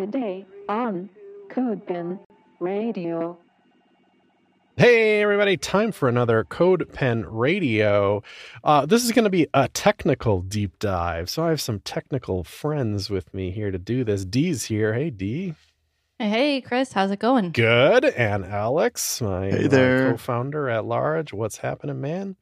Today on CodePen Radio. Hey, everybody, time for another Code Pen Radio. Uh, this is going to be a technical deep dive. So, I have some technical friends with me here to do this. Dee's here. Hey, Dee. Hey, Chris, how's it going? Good. And Alex, my Hey there. co founder at large. What's happening, man?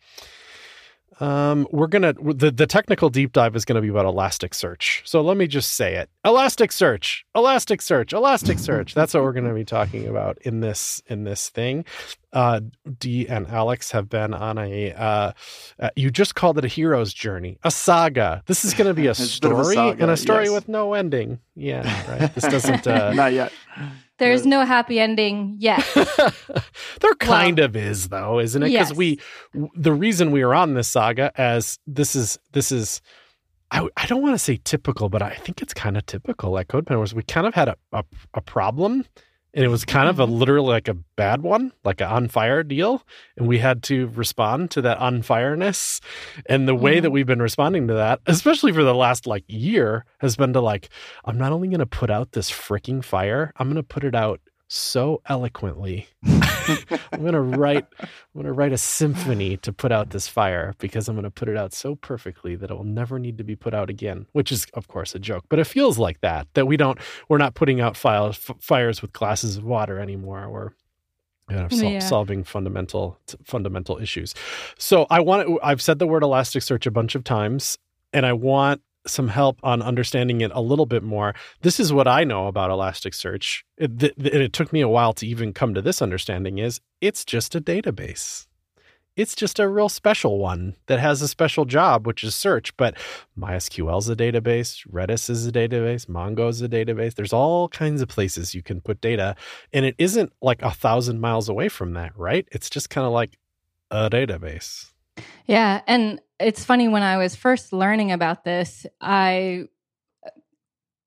Um, we're gonna the the technical deep dive is gonna be about Elasticsearch. So let me just say it: Elasticsearch, Elasticsearch, Elasticsearch. That's what we're gonna be talking about in this in this thing. Uh, Dee and Alex have been on a uh, uh, you just called it a hero's journey, a saga. This is gonna be a It's a bit of a story saga, and a story yes. with no ending. Yeah, right. This doesn't. Uh, Not yet. There's no happy ending yet. there kind of is though isn't it because Yes. we w- the reason we are on this saga as this is this is i, I don't want to say typical but i think it's kind of typical at codepen was we kind of had a, a, a problem and it was kind of a literally like a bad one like an on fire deal and we had to respond to that on fireness. And the way Mhm. that we've been responding to that especially for the last like year has been to like i'm not only going to put out this freaking fire i'm going to put it out so eloquently I'm gonna write I'm gonna write a symphony to put out this fire because I'm gonna put it out so perfectly that it will never need to be put out again. Which is of course a joke, but it feels like that that we don't we're not putting out files, f- fires with glasses of water anymore. We're you know, sol- Yeah. solving fundamental t- fundamental issues. So I want to, I've said the word Elasticsearch a bunch of times, and I want some help on understanding it a little bit more. This is what I know about Elasticsearch. It, it took me a while to even come to this understanding is it's just a database. It's just a real special one that has a special job, which is search. But MySQL is a database, Redis is a database, Mongo is a database. There's all kinds of places you can put data, and it isn't like a thousand miles away from that, right? It's just kind of like a database. Yeah. And it's funny, when I was first learning about this, I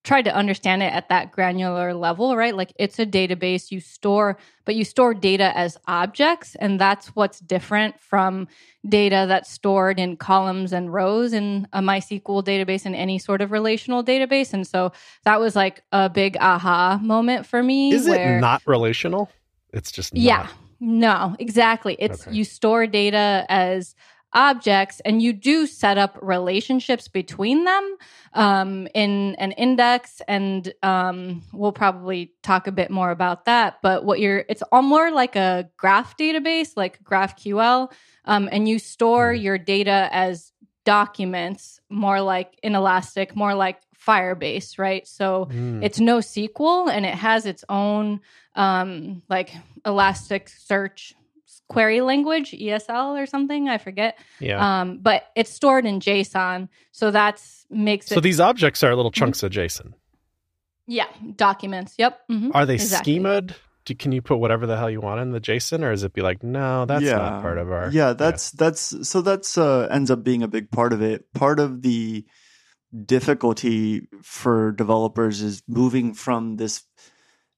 tried to understand it at that granular level, right? Like it's a database you store, but you store data as objects. And that's what's different from data that's stored in columns and rows in a MySQL database and any sort of relational database. And so that was like a big aha moment for me. Is where, it not relational? It's just not. Yeah. No, exactly. It's Okay. you store data as objects and you do set up relationships between them um, in an index and um, we'll probably talk a bit more about that but what you're it's all more like a graph database like graphql um, and you store Mhm. your data as documents more like in elastic more like firebase right so Mm. it's no SQL and it has its own um, like Elastic Search query language, ESL or something. I forget. yeah. Um, but it's stored in JSON, so that's makes so it So these objects are little Mm-hmm. chunks of JSON. yeah documents. Yep. mhm, Are they exactly. schema'd? Do, can you put whatever the hell you want in the JSON, or is it be like, no, that's yeah. not part of our? Yeah, that's that's so that's uh, ends up being a big part of it. Part of the difficulty for developers is moving from this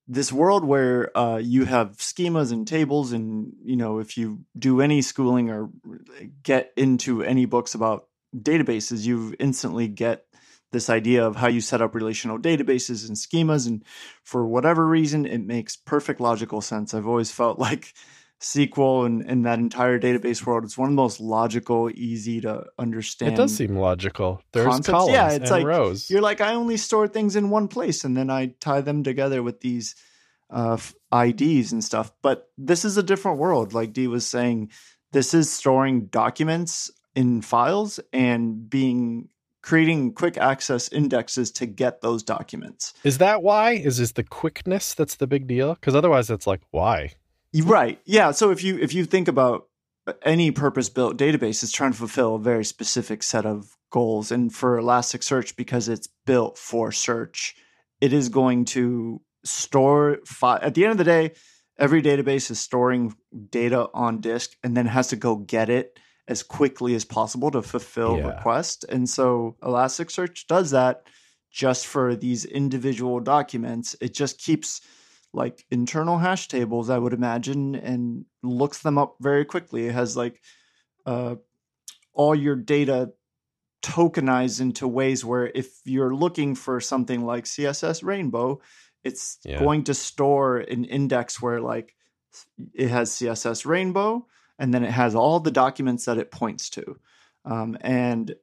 this world where uh, you have schemas and tables, and you know if you do any schooling or get into any books about databases, you instantly get this idea of how you set up relational databases and schemas, and for whatever reason, it makes perfect logical sense. I've always felt like SQL and, and that entire database world It's one of the most logical, easy to understand. It does seem logical. There's concepts. columns Yeah, it's and like rows. You're like, I only store things in one place and then I tie them together with these uh, IDs and stuff. But this is a different world. Like Dee was saying, this is storing documents in files and being creating quick access indexes to get those documents. Is that why? Is is the quickness that's the big deal? Because otherwise, it's like why? Right. Yeah. So if you if you think about any purpose built database, it's trying to fulfill a very specific set of goals. And for Elasticsearch, because it's built for search, it is going to store fi- at the end of the day, every database is storing data on disk and then has to go get it as quickly as possible to fulfill Yeah. request. And so Elasticsearch does that just for these individual documents. It just keeps like internal hash tables, I would imagine, and looks them up very quickly. It has like uh, all your data tokenized into ways where if you're looking for something like CSS Rainbow, it's Yeah. going to store an index where like it has CSS Rainbow and then it has all the documents that it points to. Um, and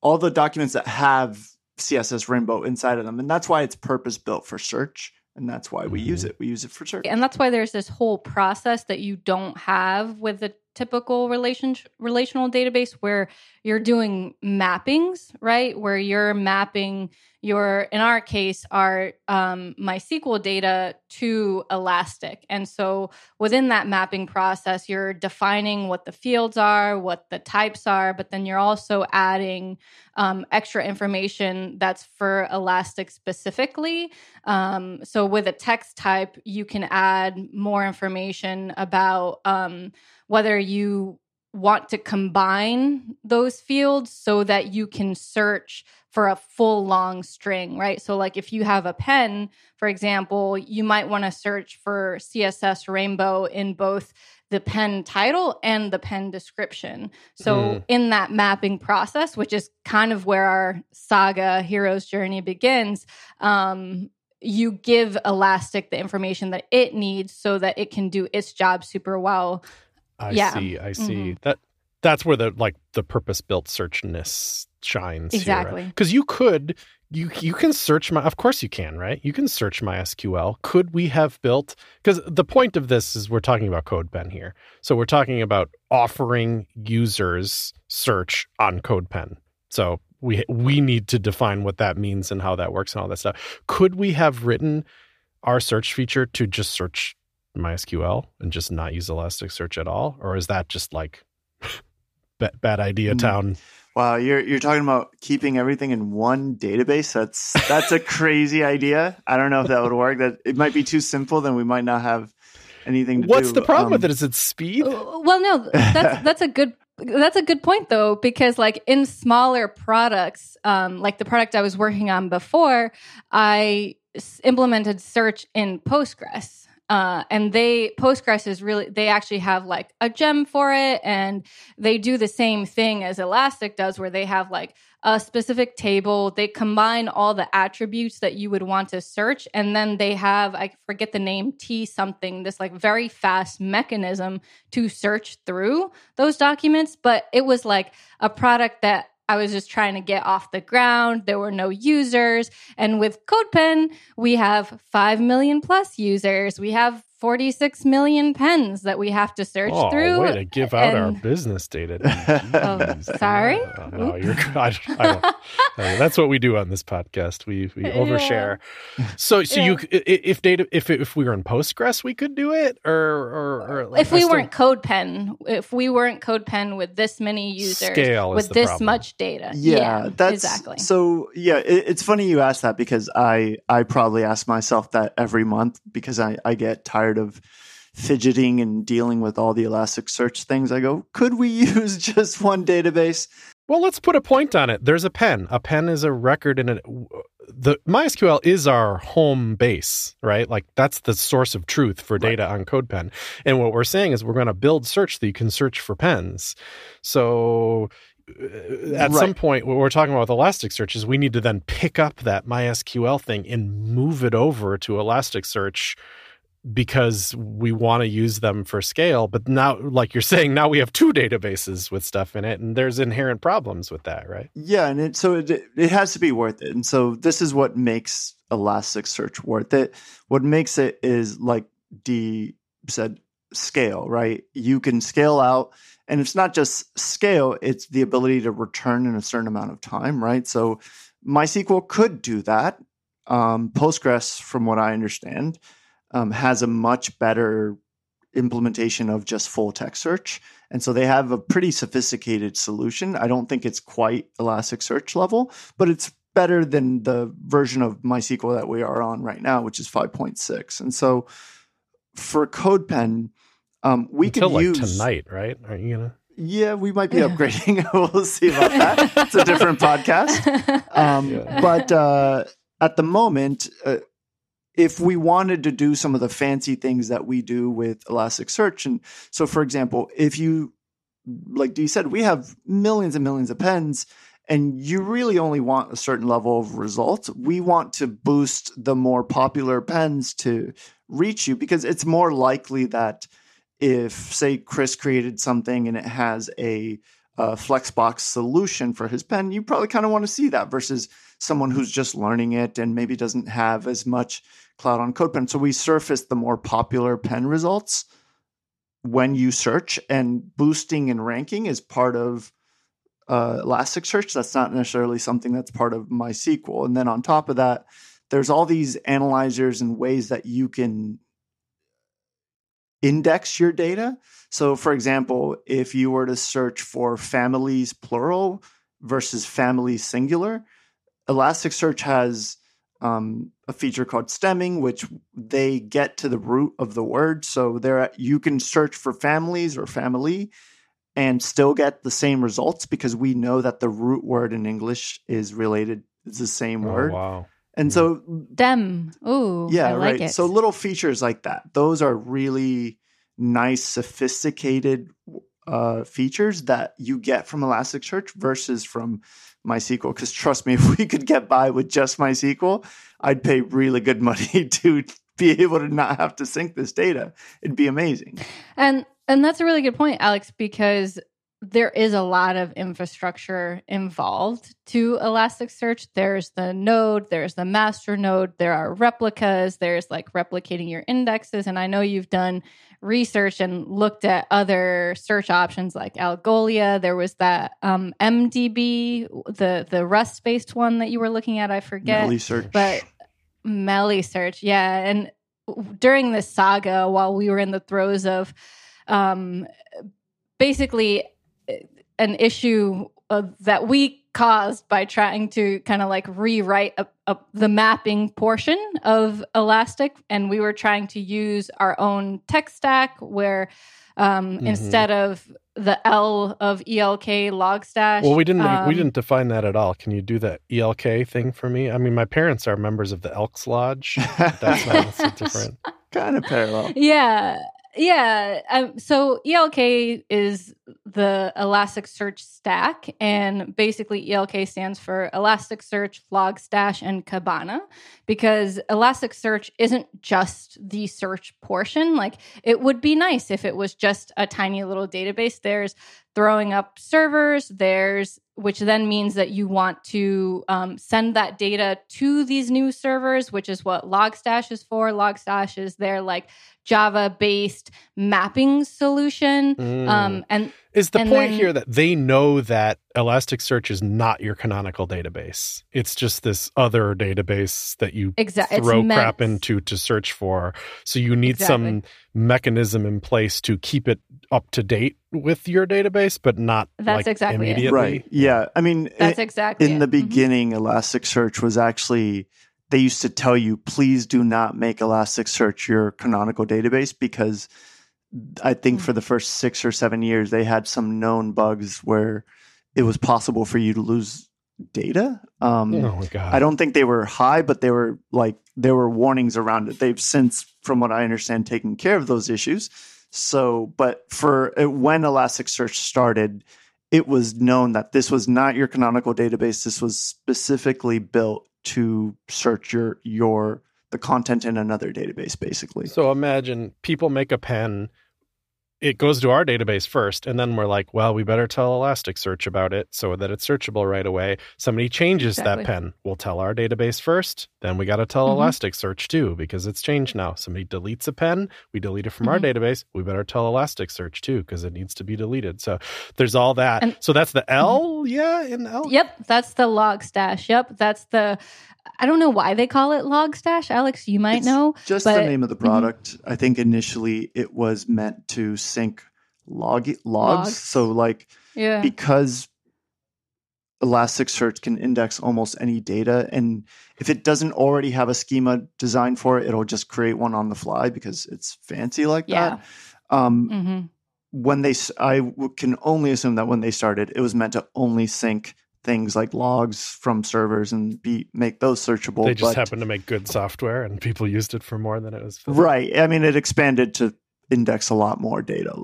all the documents that have CSS Rainbow inside of them. And that's why it's purpose built for search. And that's why we use mm-hmm. it. We use it for search. and that's why there's this whole process that you don't have with the typical relation relational database where you're doing mappings right? Where you're mapping your in our case our um, mysql data to elastic. And so within that mapping process you're defining what the fields are what the types are but then you're also adding um, extra information that's for elastic specifically. Um, so with a text type, you can add more information about um, whether you want to combine those fields so that you can search for a full long string, right? So, like if you have a pen, for example, you might want to search for CSS Rainbow in both the pen title and the pen description. So, Mm. in that mapping process, which is kind of where our saga hero's journey begins, um, you give Elastic the information that it needs so that it can do its job super well. I Yeah. see. I see. Mhm. That that's where the like the purpose built searchness shines. Exactly. Because you could you you can search my of course you can, right? You can search MySQL. Could we have built because the point of this is we're talking about CodePen here. So we're talking about offering users search on CodePen. So we we need to define what that means and how that works and all that stuff. Could we have written our search feature to just search MySQL and just not use Elasticsearch at all, or is that just like ba- bad idea Mm. town? Wow, you're you're talking about keeping everything in one database. That's that's a crazy idea. I don't know if that would work. That it might be too simple. Then we might not have anything to do What's do. the problem with Um, it? Is it speed? Uh, Well, no, that's that's a good that's a good point though because like in smaller products, um, like the product I was working on before, I s- implemented search in Postgres. Uh, and they Postgres is really they actually have like a gem for it, and they do the same thing as Elastic does, where they have like a specific table. They combine all the attributes that you would want to search, and then they have I forget the name T something this like very fast mechanism to search through those documents. But it was like a product that I was just trying to get off the ground. There were no users. And with CodePen, we have 5 million plus users. We have 46 million pens that we have to search oh, through. way to give out our business data. Oh, sorry? Oh, no, you're. I, don't- I uh, that's what we do on this podcast. We we overshare. So so you i- i- if data if if we were in Postgres, we could do it, or or, or like, if we still- weren't CodePen, if we weren't CodePen with this many users, Scale with this problem. much data, yeah, that's exactly. So yeah, it, it's funny you ask that because I I probably ask myself that every month because I I get tired of fidgeting and dealing with all the Elasticsearch things. I go, could we use just one database? Well, let's put a point on it. There's a pen. A pen is a record in it. The MySQL is our home base, right? Like that's the source of truth for data on CodePen. And what we're saying is we're going to build search that you can search for pens. So uh, at some point, what we're talking about with Elasticsearch is we need to then pick up that MySQL thing and move it over to Elasticsearch because we want to use them for scale. But now, like you're saying, now we have two databases with stuff in it, and there's inherent problems with that, right? Yeah, and it, so it it has to be worth it. And so this is what makes Elasticsearch worth it. What makes it is like Dee said, scale, right? You can scale out, and it's not just scale; it's the ability to return in a certain amount of time, right? So MySQL could do that. Um, Postgres, from what I understand, um, has a much better implementation of just full text search. And so they have a pretty sophisticated solution. I don't think it's quite Elasticsearch level, but it's better than the version of MySQL that we are on right now, which is 5.6. And so for CodePen, um, we Until could like use tonight, right? Are you gonna? Yeah, we might be upgrading. we'll see about that. It's a different podcast. Um, Yeah. But uh, at the moment, uh, if we wanted to do some of the fancy things that we do with Elasticsearch, and so for example, if you, like Dee said, we have millions and millions of pens, and you really only want a certain level of results. We want to boost the more popular pens to reach you because it's more likely that if, say, Chris created something and it has a, a Flexbox solution for his pen, you probably kind of want to see that versus someone who's just learning it and maybe doesn't have as much cloud on CodePen. So we surface the more popular pen results when you search, and boosting and ranking is part of uh, Elasticsearch. That's not necessarily something that's part of MySQL. And then on top of that, there's all these analyzers and ways that you can index your data. So, for example, if you were to search for families plural versus families singular, Elasticsearch has um, a feature called stemming, which they get to the root of the word. So there, you can search for families or family, and still get the same results because we know that the root word in English is related is the same Oh, word. wow. And so Dem. Ooh, yeah, I like right. it. So little features like that. Those are really nice, sophisticated uh, features that you get from Elasticsearch versus from MySQL. Because trust me, if we could get by with just MySQL, I'd pay really good money to be able to not have to sync this data. It'd be amazing. And and that's a really good point, Alex, because there is a lot of infrastructure involved to Elasticsearch. There's the node, there's the master node, there are replicas, there's like replicating your indexes. And I know you've done research and looked at other search options like Algolia. There was that um, MDB, the the Rust based one that you were looking at. I forget, Meilisearch. but Meilisearch, yeah. And during this saga, while we were in the throes of um, basically an issue uh, that we caused by trying to kind of like rewrite a, a, the mapping portion of Elastic, and we were trying to use our own tech stack where um, Mhm. instead of the L of ELK Logstash. Well, we didn't um, we didn't define that at all. Can you do the ELK thing for me? I mean, my parents are members of the Elks Lodge. That's not so different. kind of parallel. Yeah. Yeah. Um, so ELK is the Elasticsearch stack, and basically ELK stands for Elasticsearch, Logstash, and Kibana, because Elasticsearch isn't just the search portion. Like it would be nice if it was just a tiny little database. There's throwing up servers. There's which then means that you want to um, send that data to these new servers, which is what Logstash is for. Logstash is their like Java based mapping solution. Mm. Um, and Is the and point then- here that they know that Elasticsearch is not your canonical database? It's just this other database that you exactly throw crap into to search for. So you need some mechanism in place to keep it up to date with your database, but not That's like exactly it. Right. Yeah. I mean, That's i- exactly in it. the Mhm. beginning, Elasticsearch was actually they used to tell you, please do not make Elasticsearch your canonical database because I think for the first six or seven years they had some known bugs where it was possible for you to lose data. Um, Oh my god. I don't think they were high, but they were like there were warnings around it. They've since, from what I understand, taken care of those issues. So, but for uh, when Elasticsearch started, it was known that this was not your canonical database. This was specifically built to search your your the content in another database, basically. So imagine people make a pen. It goes to our database first, and then we're like, well, we better tell Elasticsearch about it so that it's searchable right away. Somebody changes Exactly. that pen. We'll tell our database first. Then we got to tell Mhm. Elasticsearch too, because it's changed now. Somebody deletes a pen. We delete it from our Mhm. database. We better tell Elasticsearch too, because it needs to be deleted. So there's all that. And- so that's the L, yeah, in L. Yep, that's the log stash Yep, that's the. I don't know why they call it Logstash. Alex, you might It's know. Just but- the name of the Mhm. product. I think initially it was meant to sync log logs. Logs. So like Yeah. because Elasticsearch can index almost any data. And if it doesn't already have a schema designed for it, it'll just create one on the fly because it's fancy like Yeah. that. Um, hmm when they, I w- can only assume that when they started, it was meant to only sync things like logs from servers and be make those searchable. They just but- happened to make good software, and people used it for more than it was. for. right. I mean, it expanded to index a lot more data.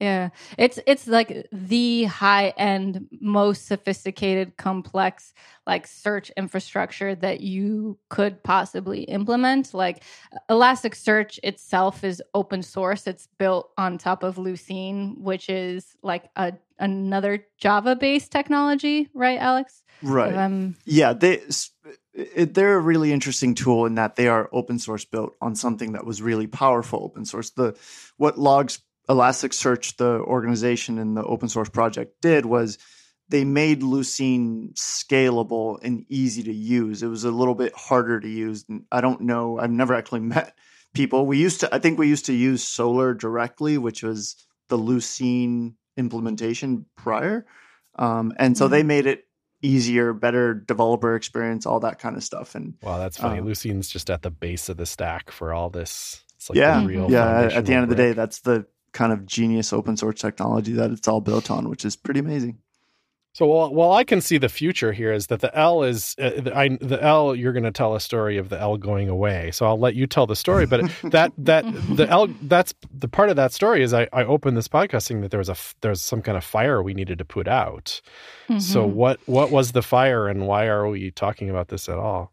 Yeah. It's it's like the high end, most sophisticated, complex like search infrastructure that you could possibly implement. Like Elasticsearch itself is open source. It's built on top of Lucene, which is like a another Java based technology, right, Alex? Right. Um, yeah, they it, they're a really interesting tool in that they are open source built on something that was really powerful open source. The what logs Elasticsearch, the organization and the open source project did was they made Lucene scalable and easy to use. It was a little bit harder to use. I don't know. I've never actually met people. We used to, I think we used to use Solr directly, which was the Lucene implementation prior. Um, and so mm-hmm. they made it easier, better developer experience, all that kind of stuff. And wow, that's funny. Um, Lucene's just at the base of the stack for all this. It's like yeah, yeah. At the end of the day, that's the kind of genius open source technology that it's all built on, which is pretty amazing. So while, while I can see the future here is that the L is uh, the, I, the L. You're going to tell a story of the L going away. So I'll let you tell the story. But that that the L that's the part of that story is I, I opened this podcast saying that there was a there's some kind of fire we needed to put out. Mm-hmm. So what what was the fire and why are we talking about this at all?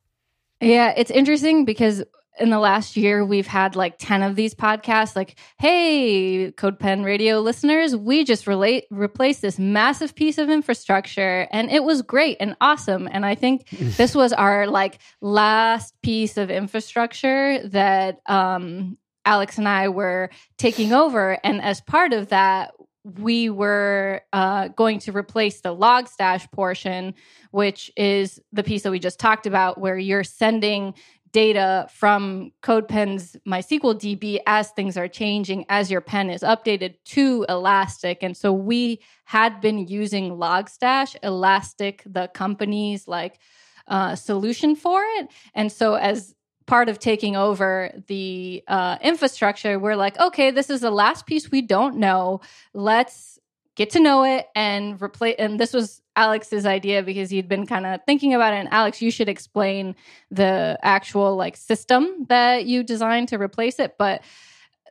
Yeah, it's interesting because in the last year, we've had like 10 of these podcasts. Like, hey, CodePen radio listeners, we just relate, replaced this massive piece of infrastructure and it was great and awesome. And I think this was our like last piece of infrastructure that um, Alex and I were taking over. And as part of that, we were uh, going to replace the Logstash portion, which is the piece that we just talked about, where you're sending data from CodePen's MySQL DB as things are changing, as your pen is updated to Elastic. And so we had been using Logstash, Elastic, the company's like uh, solution for it. And so as part of taking over the uh, infrastructure, we're like, okay, this is the last piece we don't know. Let's get to know it and replace and this was Alex's idea because he'd been kind of thinking about it. And Alex you should explain the actual like system that you designed to replace it. But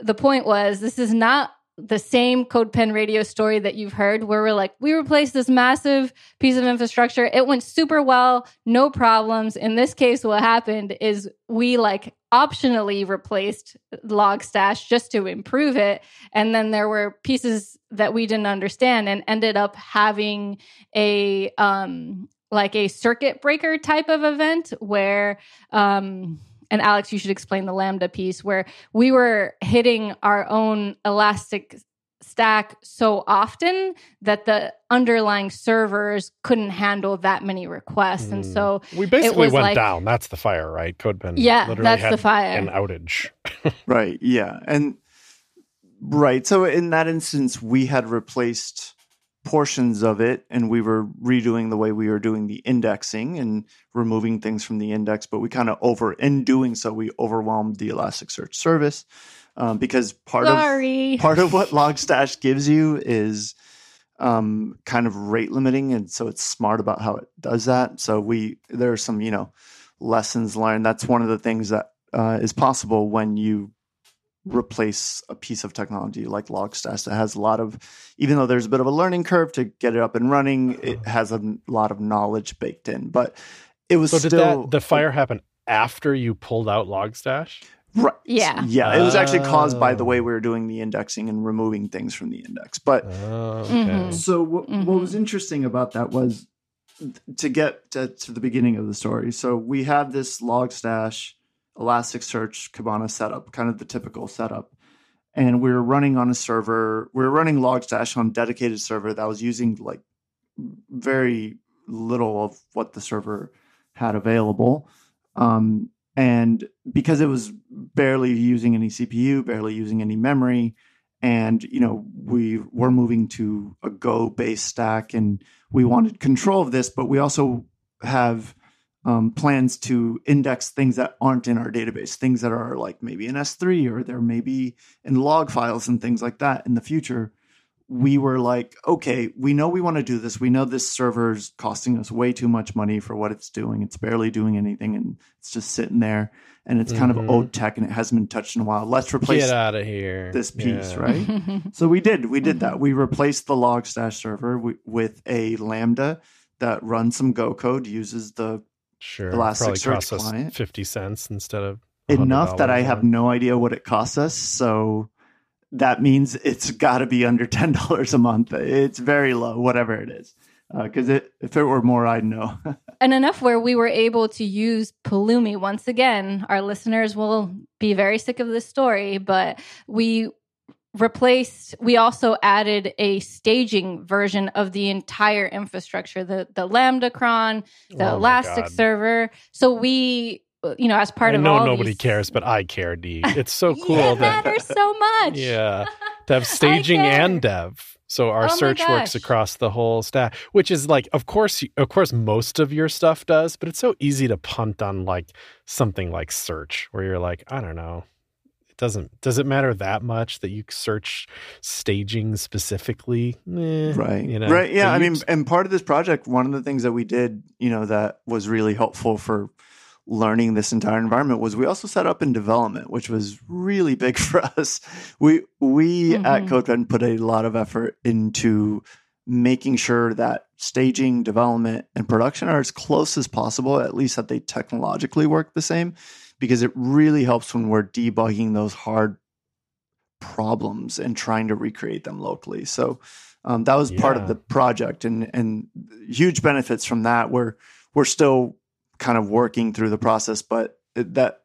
the point was this is not the same CodePen radio story that you've heard where we're like we replaced this massive piece of infrastructure. It went super well. No problems. In this case what happened is we like optionally replaced logstash just to improve it. And then there were pieces that we didn't understand and ended up having a um like a circuit breaker type of event where um and Alex, you should explain the Lambda piece where we were hitting our own elastic stack so often that the underlying servers couldn't handle that many requests. Mm. And so we basically went like, down. That's the fire, right? CodePen. Yeah, that's the fire. An outage. right. Yeah. And right. So in that instance, we had replaced portions of it and we were redoing the way we were doing the indexing and removing things from the index but we kind of over in doing so we overwhelmed the elasticsearch service um, because part Sorry. of part of what logstash gives you is um, kind of rate limiting and so it's smart about how it does that so we there are some you know lessons learned that's one of the things that uh, is possible when you replace a piece of technology like Logstash that has a lot of, even though there's a bit of a learning curve to get it up and running, it has a lot of knowledge baked in. But it was so did still that, the fire happen after you pulled out Logstash. Right. Yeah. Yeah. It was actually caused by the way we were doing the indexing and removing things from the index. But oh, okay. mm-hmm. so what, mm-hmm. what was interesting about that was to get to, to the beginning of the story. So we had this Logstash Elasticsearch Kibana setup, kind of the typical setup. And we were running on a server, we were running Logstash on a dedicated server that was using like very little of what the server had available. Um, and because it was barely using any CPU, barely using any memory, and you know we were moving to a Go based stack, and we wanted control of this, but we also have um, plans to index things that aren't in our database, things that are like maybe in S3 or they're maybe in log files and things like that in the future. we were like, okay, we know we want to do this. We know this server's costing us way too much money for what it's doing. It's barely doing anything and it's just sitting there and it's kind Mhm. of old tech and it hasn't been touched in a while. Let's replace Get out of here. this piece, Yeah. right? So we did. We did that. We replaced the Logstash server wi- with a Lambda that runs some Go code, uses the Sure. Elasticsearch Probably costs us client. 50 cents instead of enough that I have no idea what it costs us. So that means it's got to be under ten dollars a month. It's very low, whatever it is. Uh, because it, if it were more, I'd know. and enough where we were able to use Pulumi once again. Our listeners will be very sick of this story, but we replaced we also added a staging version of the entire infrastructure the the lambda cron the Oh elastic server. So we you know as part I of know all nobody these- cares, but I care, Dee. It's so cool it that matters so much. Yeah, to have staging and dev. So our Oh search works across the whole stack, which is like, of course, of course, most of your stuff does, but it's so easy to punt on like something like search, where you're like, I don't know, doesn't does it matter that much that you search staging specifically? Eh, right. You know, right. Yeah. So I you mean, and part of this project, one of the things that we did, you know, that was really helpful for learning this entire environment was we also set up in development, which was really big for us. We we at Mhm. CodePen put a lot of effort into making sure that staging, development, and production are as close as possible, at least that they technologically work the same, because it really helps when we're debugging those hard problems and trying to recreate them locally. So um, that was part of the project, and and huge benefits from that. We're we're still kind of working through the process, but it- that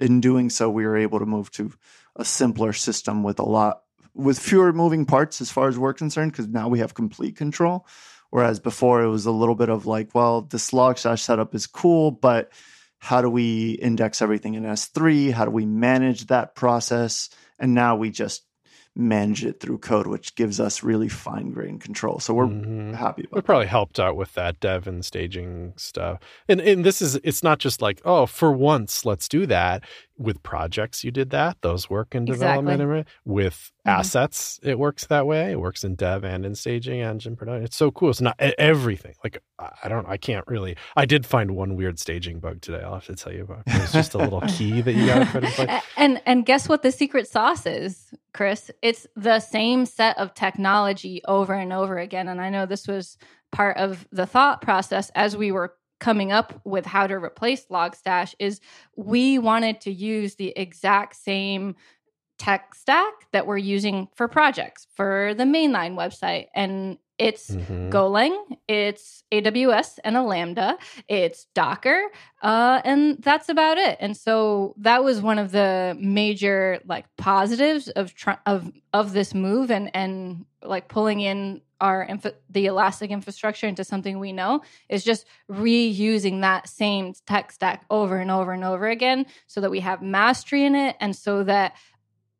in doing so, we were able to move to a simpler system with a lot with fewer moving parts as far as we're concerned, because now we have complete control. Whereas before it was a little bit of like, well, this log Logstash setup is cool, but how do we index everything in S3? How do we manage that process? And now we just manage it through code, which gives us really fine grained control. So we're Mhm. happy We about probably helped out with that dev and staging stuff. And and this is it's not just like, oh, for once, let's do that. With projects, you did that. Those work in development. Exactly. and With Mhm. assets, it works that way. It works in dev and in staging and in production. It's so cool. It's not everything. Like I don't I can't really I did find one weird staging bug today. I'll have to tell you about. It was just a little key that you gotta put in place. And and guess what the secret sauce is chris it's the same set of technology over and over again and i know this was part of the thought process as we were coming up with how to replace logstash is we wanted to use the exact same tech stack that we're using for projects for the mainline website and it's Mhm. Golang, it's AWS and a Lambda, it's Docker, uh, and that's about it. And so that was one of the major like positives of tr- of of this move, and and like pulling in our info- the Elastic infrastructure into something we know is just reusing that same tech stack over and over and over again, so that we have mastery in it, and so that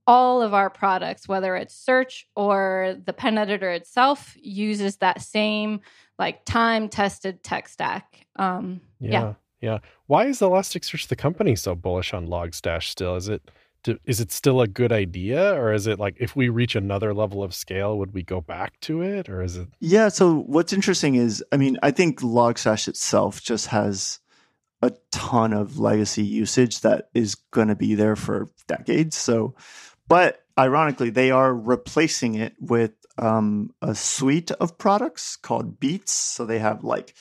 all of our products, whether it's search or the pen editor itself, uses that same like time tested tech stack. Um, yeah. Yeah, yeah. Why is Elasticsearch the company so bullish on Logstash still? Is it is it still a good idea, or is it like if we reach another level of scale, would we go back to it, or is it? Yeah. So what's interesting is, I mean, I think Logstash itself just has a ton of legacy usage that is going to be there for decades. So, but ironically, they are replacing it with um, a suite of products called Beats. So they have like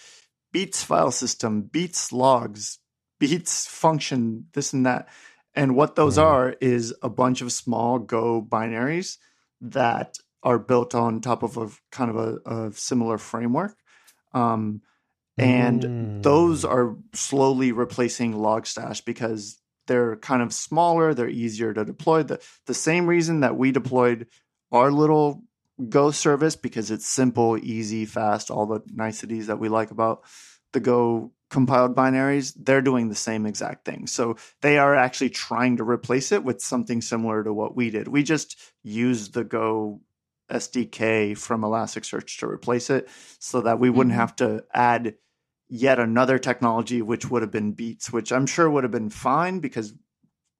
Beats file system, Beats logs, Beats function, this and that. And what those Mhm. are is a bunch of small Go binaries that are built on top of a kind of a, a similar framework. Um, and Mm. those are slowly replacing Logstash because they're kind of smaller, they're easier to deploy. The the same reason that we deployed our little Go service because it's simple, easy, fast, all the niceties that we like about the Go compiled binaries, they're doing the same exact thing. So they are actually trying to replace it with something similar to what we did. We just used the Go SDK from Elasticsearch to replace it so that we wouldn't Mhm. have to add yet another technology, which would have been Beats, which I'm sure would have been fine because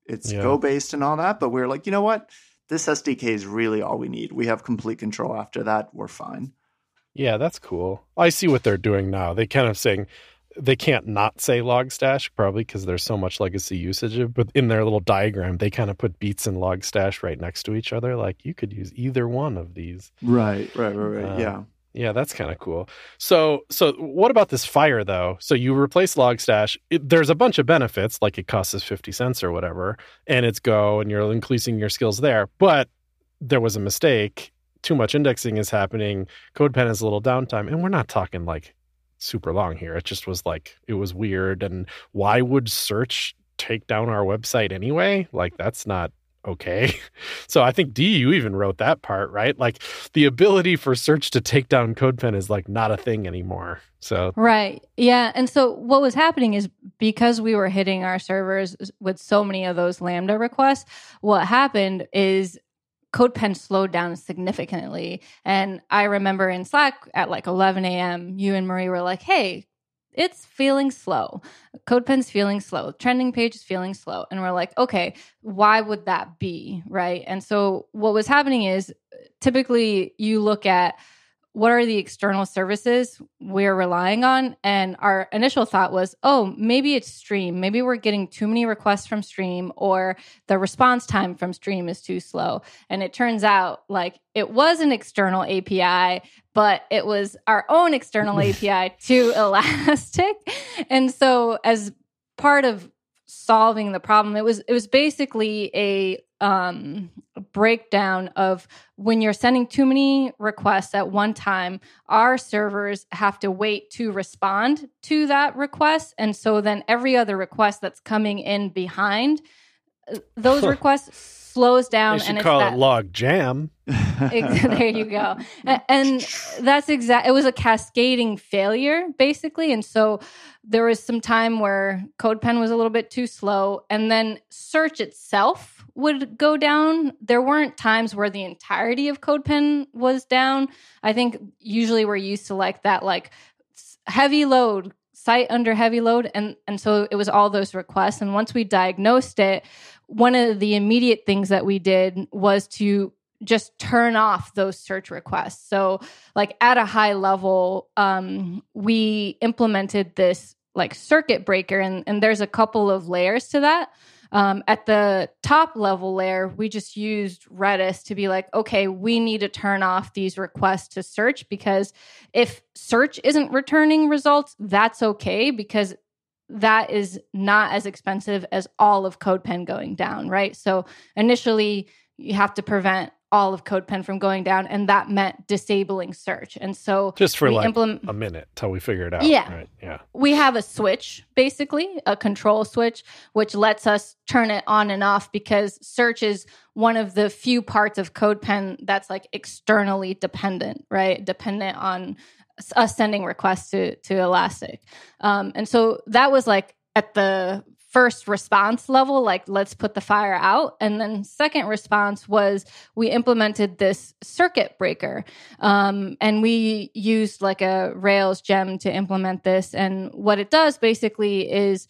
it's Yeah. Go based and all that. But we are like, you know what? this SDK is really all we need. We have complete control. After that, we're fine. Yeah, that's cool. I see what they're doing now. They kind of saying they can't not say Logstash probably because there's so much legacy usage of, but in their little diagram they kind of put beats and Logstash right next to each other like you could use either one of these. Right right right, right. Uh, yeah. yeah that's kind of cool. So so what about this fire though? So you replace Logstash it, there's a bunch of benefits like it costs us 50 cents or whatever and it's go and you're increasing your skills there but there was a mistake too much indexing is happening codepen has a little downtime and we're not talking like super long here. It just was like it was weird. And why would search take down our website anyway? Like that's not okay. So I think Dee, you even wrote that part, right? Like the ability for search to take down CodePen is like not a thing anymore. So Right. Yeah. And so what was happening is because we were hitting our servers with so many of those Lambda requests, what happened is CodePen slowed down significantly. And I remember in Slack at like 11 a.m., you and Marie were like, hey, it's feeling slow. CodePen's feeling slow. Trending page is feeling slow. And we're like, okay, why would that be? Right. And so what was happening is typically you look at what are the external services we're relying on? And our initial thought was, oh, maybe it's Stream. Maybe we're getting too many requests from Stream, or the response time from Stream is too slow. And it turns out like it was an external API, but it was our own external API to Elastic. And so, as part of solving the problem, it was it was basically a um, breakdown of when you're sending too many requests at one time, our servers have to wait to respond to that request. And so then every other request that's coming in behind uh, those requests slows down they should and it's call that, it log jam. there you go. A- And that's exact. It was a cascading failure, basically. And so there was some time where CodePen was a little bit too slow, and then search itself would go down. There weren't times where the entirety of CodePen was down. I think usually we're used to like that, like heavy load site under heavy load and and so it was all those requests and once we diagnosed it one of the immediate things that we did was to just turn off those search requests. So, like at a high level, um, we implemented this like circuit breaker, and, and there's a couple of layers to that. Um, at the top level layer, we just used Redis to be like, okay, we need to turn off these requests to search because if search isn't returning results, that's okay because that is not as expensive as all of CodePen going down, right? So initially, you have to prevent all of CodePen from going down, and that meant disabling search. And so Just for like implement- a minute till we figure it out. Yeah. Right. Yeah. we have a switch basically a control switch which lets us turn it on and off because search is one of the few parts of codepen that's like externally dependent right dependent on us sending requests to to elastic um, and so that was like at the first response level like let's put the fire out. And then second response was we implemented this circuit breaker. Um, and we used like a rails gem to implement this. And what it does basically is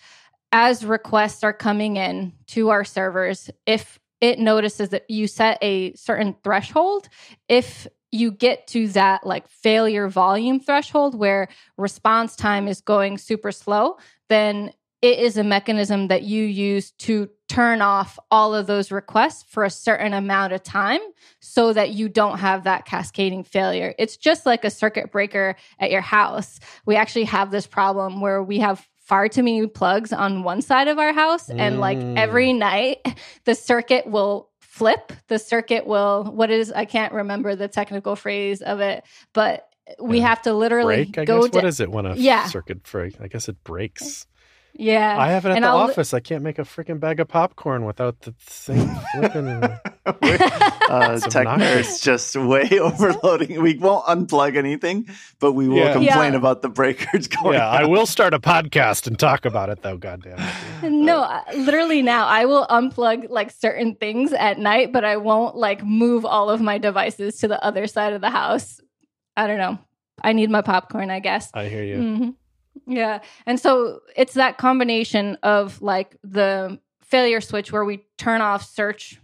as requests are coming in to our servers if it notices that you set a certain threshold if you get to that like failure volume threshold where response time is going super slow then it is a mechanism that you use to turn off all of those requests for a certain amount of time so that you don't have that cascading failure. It's just like a circuit breaker at your house. We actually have this problem where we have far too many plugs on one side of our house and like Mm. every night the circuit will flip the circuit will what is i can't remember the technical phrase of it but we Yeah. have to literally Break, I go guess. to what is it when a Yeah. circuit break? I guess it breaks. Yeah I have it at And the I'll- office. I can't make a freaking bag of popcorn without the thing flipping. and- uh, It's tech nerds just way overloading. We won't unplug anything, but we will Yeah. complain Yeah. about the breakers going. yeah, I will start a podcast and talk about it though. Goddamn. it. no I- literally now i will unplug like certain things at night but i won't like move all of my devices to the other side of the house i don't know i need my popcorn i guess I hear you. hmm Yeah. And so it's that combination of like the failure switch where we turn off search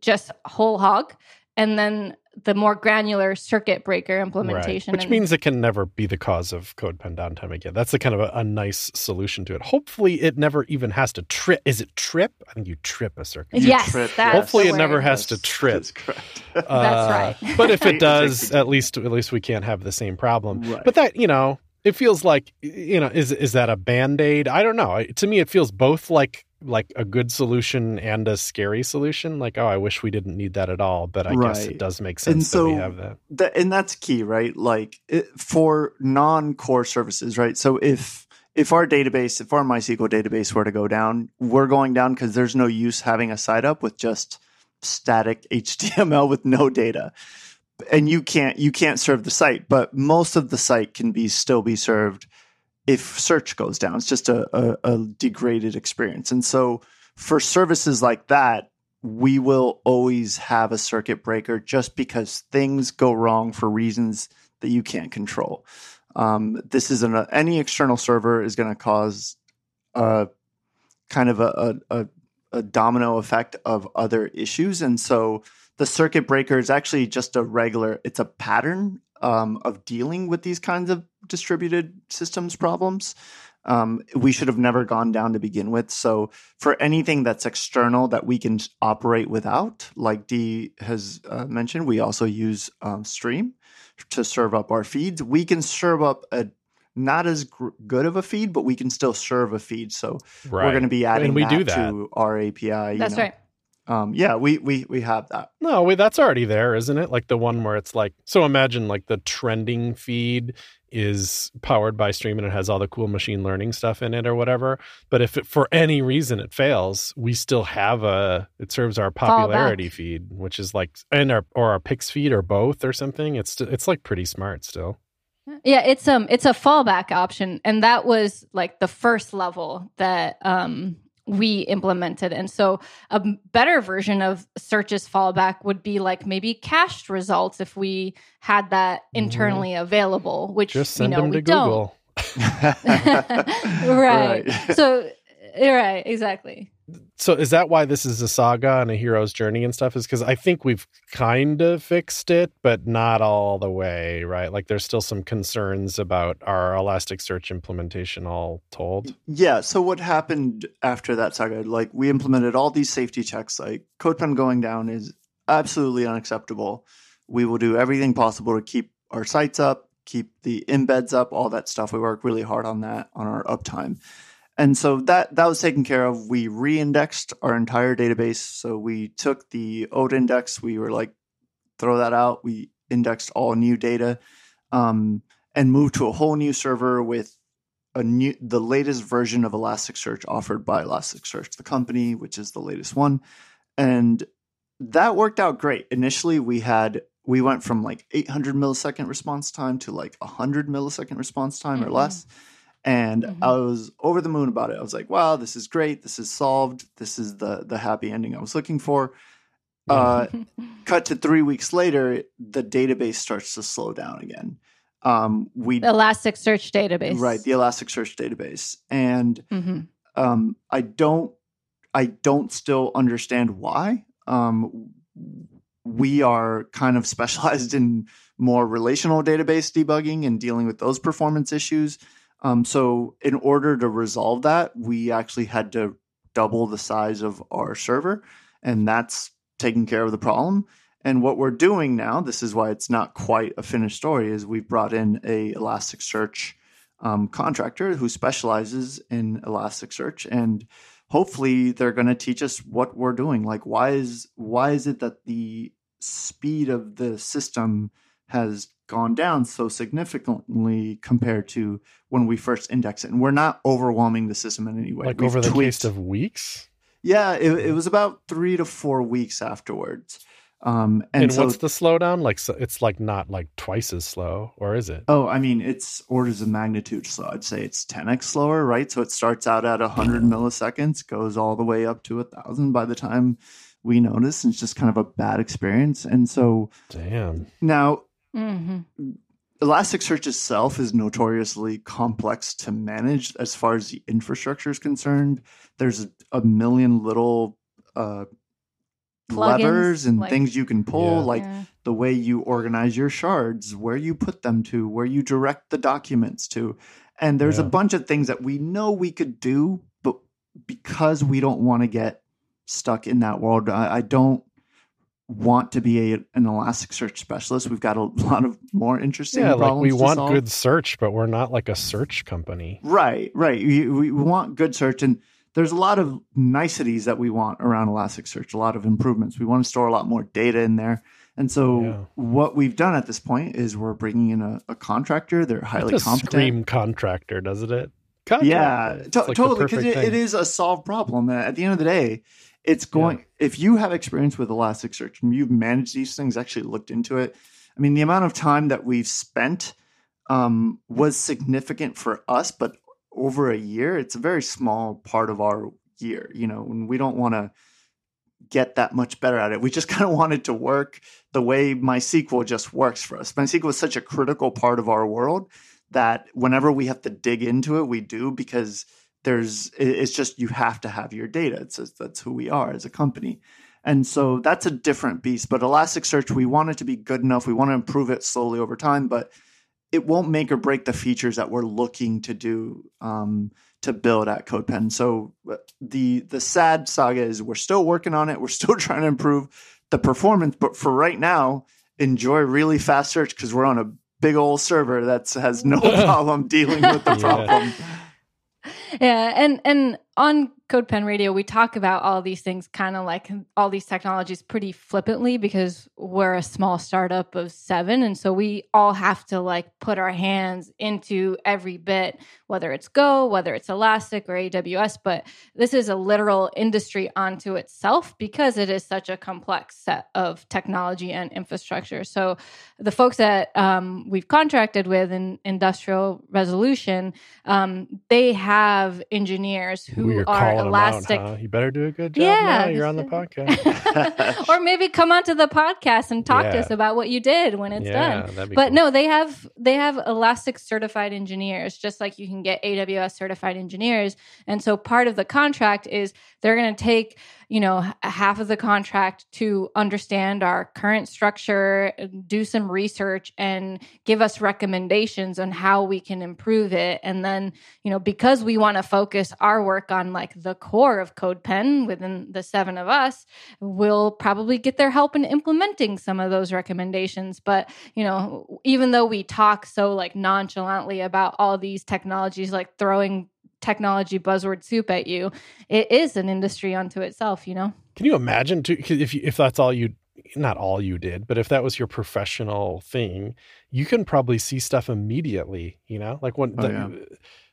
just whole hog, and then the more granular circuit breaker implementation. Right. Which and- means it can never be the cause of CodePen downtime again. That's the kind of a, a nice solution to it. Hopefully, it never even has to trip. Is it trip? I think you trip a circuit. You yes, trip, Hopefully, it never has to trip. That's correct. That's Uh, right. but if it does, at least at least we can't have the same problem. Right. But that you know, it feels like you know, is is that a band aid? I don't know. To me, it feels both like like a good solution and a scary solution. Like, oh, I wish we didn't need that at all. But I guess it does make sense And sense that we have that. that and that's key right like it, for non-core services right so if if our database if our mysql database were to go down we're going down because there's no use having a site up with just static html with no data and you can't you can't serve the site but most of the site can be still be served if search goes down. It's just a, a, a degraded experience. And so for services like that we will always have a circuit breaker just because things go wrong for reasons that you can't control. Um, this is an any external server is going to cause a kind of a, a, a, a domino effect of other issues, and so the circuit breaker is actually just a regular. It's a pattern um, of dealing with these kinds of distributed systems problems. Um, we should have never gone down to begin with. So for anything that's external that we can operate without, like Dee has uh, mentioned, we also use um, Stream to serve up our feeds. We can serve up a not as gr- good of a feed, but we can still serve a feed. So Right. we're going to be adding and we that, do that. to our API. you That's know. right. Um, yeah, we we we have that. No, wait, that's already there, isn't it? Like the one where it's like, so imagine like the trending feed is powered by Stream and it has all the cool machine learning stuff in it or whatever. But if it, for any reason it fails, we still have a, it serves our popularity feed, which is like, and our, or our picks feed or both or something. It's, it's like pretty smart still. Yeah, it's um it's a fallback option and that was like the first level that um we implemented. And so a better version of search's fallback would be like maybe cached results if we had that mm-hmm. internally available, which Just you know them we to don't. Right. so eh, right, exactly. So is that why this is a saga and a hero's journey and stuff? Is because I think we've kind of fixed it, but not all the way, right? Like there's still some concerns about our Elasticsearch implementation, all told. Yeah. So what happened after that saga? Like we implemented all these safety checks. Like CodePen going down is absolutely unacceptable. We will do everything possible to keep our sites up, keep the embeds up, all that stuff. We work really hard on that on our uptime. And so that that was taken care of. We re-indexed our entire database. So we took the old index. We were like, throw that out. We indexed all new data, um, and moved to a whole new server with a new the latest version of Elasticsearch offered by Elasticsearch, the company, which is the latest one, and that worked out great. Initially, we had we went from like 800 millisecond response time to like 100 millisecond response time or Mhm. less. And Mhm. I was over the moon about it. I was like, "Wow, this is great. This is solved. This is the the happy ending I was looking for." Uh, cut to three weeks later, the database starts to slow down again. Um, we Elasticsearch database. right the Elasticsearch database, and Mhm. um, I don't I don't still understand why. Um, we are kind of specialized in more relational database debugging and dealing with those performance issues. Um, so in order to resolve that, we actually had to double the size of our server, and that's taking care of the problem. And what we're doing now, this is why it's not quite a finished story, is we've brought in a Elasticsearch um, contractor who specializes in Elasticsearch, and hopefully they're going to teach us what we're doing. Like, why is why is it that the speed of the system has gone down so significantly compared to when we first indexed it? And we're not overwhelming the system in any way. like We've over the tweaked- of weeks. yeah, it, it was about three to four weeks afterwards. Um, and, And, so, what's the slowdown? Like so it's like not like twice as slow, or is it? oh, I mean, it's orders of magnitude slow. I'd say it's 10x slower, right? So it starts out at 100 milliseconds, goes all the way up to a thousand by the time we notice. And it's just kind of a bad experience. And so Damn. now Mhm. Elasticsearch itself is notoriously complex to manage as far as the infrastructure is concerned. There's a, a million little uh, levers and like- things you can pull, Yeah. like Yeah. the way you organize your shards, where you put them to, where you direct the documents to. And there's a bunch of things that we know we could do, but because we don't want to get stuck in that world, I, I don't want to be a, an Elasticsearch specialist. We've got a lot of more interesting Yeah, like we want solve. good search, but we're not like a search company. Right, right. We, we want good search, and there's a lot of niceties that we want around Elasticsearch. A lot of improvements. We want to store a lot more data in there. And so, Yeah. what we've done at this point is we're bringing in a, a contractor. They're highly It's a competent. scream contractor, doesn't it? Yeah, Contractor. It's to- like totally. Because it, it is a solved problem. At the end of the day, it's going. If you have experience with Elasticsearch and you've managed these things, actually looked into it. I mean, the amount of time that we've spent um, was significant for us, but over a year, it's a very small part of our year. You know, and we don't want to get that much better at it. We just kind of want it to work the way MySQL just works for us. MySQL is such a critical part of our world that whenever we have to dig into it, we do because there's it's just you have to have your data. It's just, that's who we are as a company. And so that's a different beast. But Elasticsearch, we want it to be good enough. We want to improve it slowly over time, but it won't make or break the features that we're looking to do um, to build at CodePen. So uh, the the sad saga is we're still working on it. We're still trying to improve the performance, but for right now, enjoy really fast search because we're on a big old server that has no problem dealing with the problem. Yeah, and and on CodePen Radio, we talk about all these things, kind of like all these technologies, pretty flippantly because we're a small startup of seven, and so we all have to like put our hands into every bit, whether it's Go, whether it's Elastic or AWS. But this is a literal industry onto itself because it is such a complex set of technology and infrastructure. So the folks that um, we've contracted with in industrial resolution, um, they have engineers who are calling 'em elastic. out, huh? You better do a good job. Yeah, now. you're on the podcast. or maybe come onto the podcast and talk to us about what you did when it's yeah, done. But cool. no, they have they have Elastic certified engineers, just like you can get AWS certified engineers. And so part of the contract is they're going to take you know half of the contract to understand our current structure, do some research, and give us recommendations on how we can improve it. And then you know because we want to focus our work on like the core of CodePen within the seven of us, we'll probably get their help in implementing some of those recommendations. But you know, even though we talk so like nonchalantly about all these technologies, like throwing technology buzzword soup at you, it is an industry unto itself. You know. Can you imagine too, 'cause if you, if that's all you not all you did, but if that was your professional thing, you can probably see stuff immediately, you know? Like when Oh, the, yeah.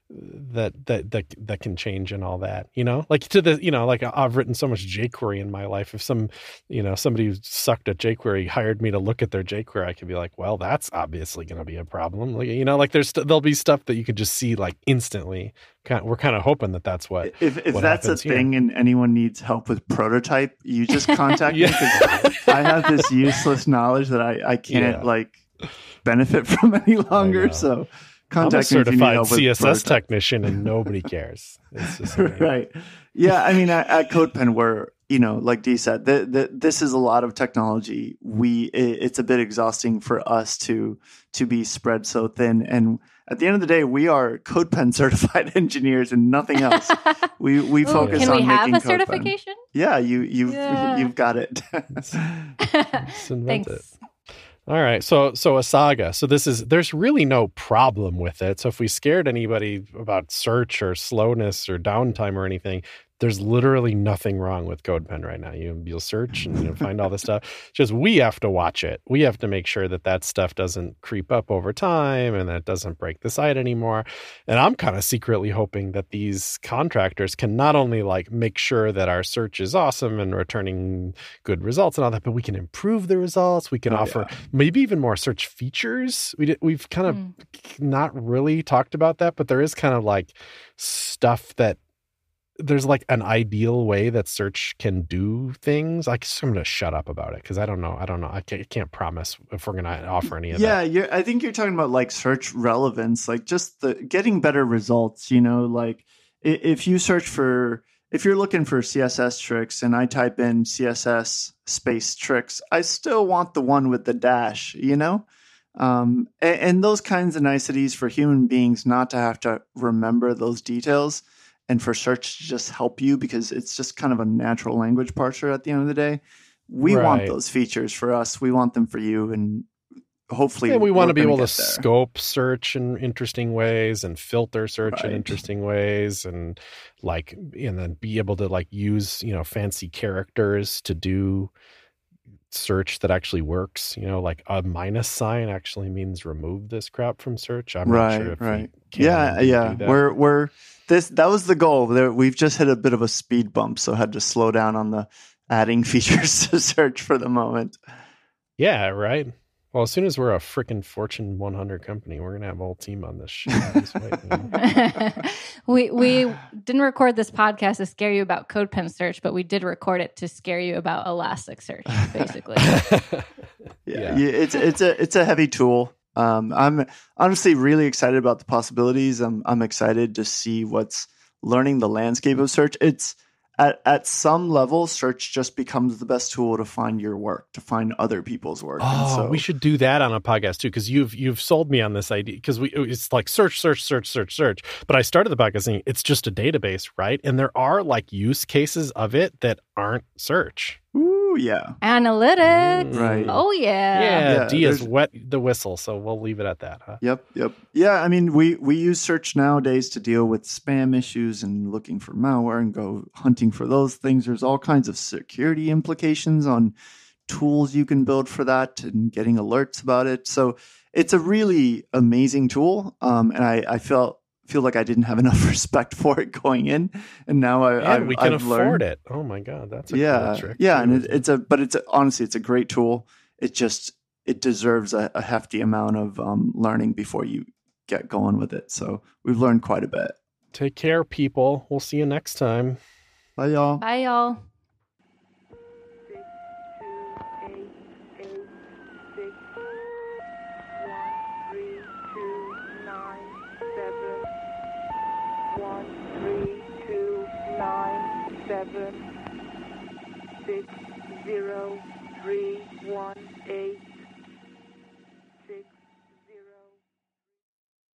That that that that can change and all that, you know? Like to the, you know, like I've written so much jQuery in my life. If some, you know, somebody who sucked at jQuery hired me to look at their jQuery, I could be like, well, that's obviously going to be a problem. Like, you know, like there's there'll be stuff that you could just see like instantly. Kind we're kind of hoping that that's what If, if what that's a thing and anyone needs help with prototype, you just contact Yeah. me because I have this useless knowledge that I, I can't Yeah. like benefit from any longer. know. So I'm a contact me if you need certified help CSS technician and nobody cares. It's just right. Yeah. I mean, at, at CodePen, we're, you know, like Dee said, the, the, this is a lot of technology. We, it, it's a bit exhausting for us to, to be spread so thin. And at the end of the day, we are CodePen certified engineers and nothing else. We, we Ooh, focus can on we have making a CodePen. certification? Yeah, you, you've, Yeah. you've got it. Just invent it. All right. So so a saga. So this is there's really no problem with it. So if we scared anybody about search or slowness or downtime or anything, there's literally nothing wrong with CodePen right now. You you'll search and you'll find all this stuff. Just we have to watch it. We have to make sure that that stuff doesn't creep up over time and that it doesn't break the site anymore. And I'm kind of secretly hoping that these contractors can not only like make sure that our search is awesome and returning good results and all that, but we can improve the results. We can Oh, offer maybe even more search features. We did, we've kind of Mm. not really talked about that, but there is kind of like stuff that there's like an ideal way that search can do things. I guess I'm going to shut up about it because I don't know. I don't know. I can't, can't promise if we're going to offer any of yeah, that. I think you're talking about like search relevance, like just the getting better results. You know, like if you search for if you're looking for CSS tricks and I type in CSS space tricks, I still want the one with the dash, you know? Um, and, and, those kinds of niceties for human beings not to have to remember those details and for search to just help you because it's just kind of a natural language parser at the end of the day. We right. want those features for us. We want them for you. And hopefully yeah, we want to be able to there. scope search in interesting ways and filter search right. in interesting ways and like and then be able to like use you know fancy characters to do search that actually works you know like a minus sign actually means remove this crap from search i'm right, not sure if right yeah yeah we're we're this that was the goal there we've just hit a bit of a speed bump so had to slow down on the adding features to search for the moment yeah right well, as soon as we're a freaking Fortune 100 company, we're gonna have a whole team on this shit. we we didn't record this podcast to scare you about CodePen search, but we did record it to scare you about Elasticsearch, basically. yeah. yeah, it's it's a it's a heavy tool. Um, I'm honestly really excited about the possibilities. I'm I'm excited to see what's learning the landscape of search. It's at, at some level, search just becomes the best tool to find your work, to find other people's work. Oh, so, we should do that on a podcast too, because you've you've sold me on this idea. Because we it's like search, search, search, search, search. But I started the podcast saying it's just a database, right? And there are like use cases of it that aren't search. Ooh, yeah. Analytics. Mm. Right. Oh yeah. Yeah. yeah Dee is wet the whistle, so we'll leave it at that. Huh? Yep. Yep. Yeah. I mean, we we use search nowadays to deal with spam issues and looking for malware and go hunting for those things. There's all kinds of security implications on tools you can build for that and getting alerts about it. So it's a really amazing tool. Um, and I, I felt feel like I didn't have enough respect for it going in, and now I and we can I've afford learned. it. Oh my god, that's a yeah, cool yeah, too. and it, it's a but it's a, honestly it's a great tool. It just it deserves a, a hefty amount of um, learning before you get going with it. So we've learned quite a bit. Take care, people. We'll see you next time. Bye, y'all. Bye, y'all. Seven six zero three one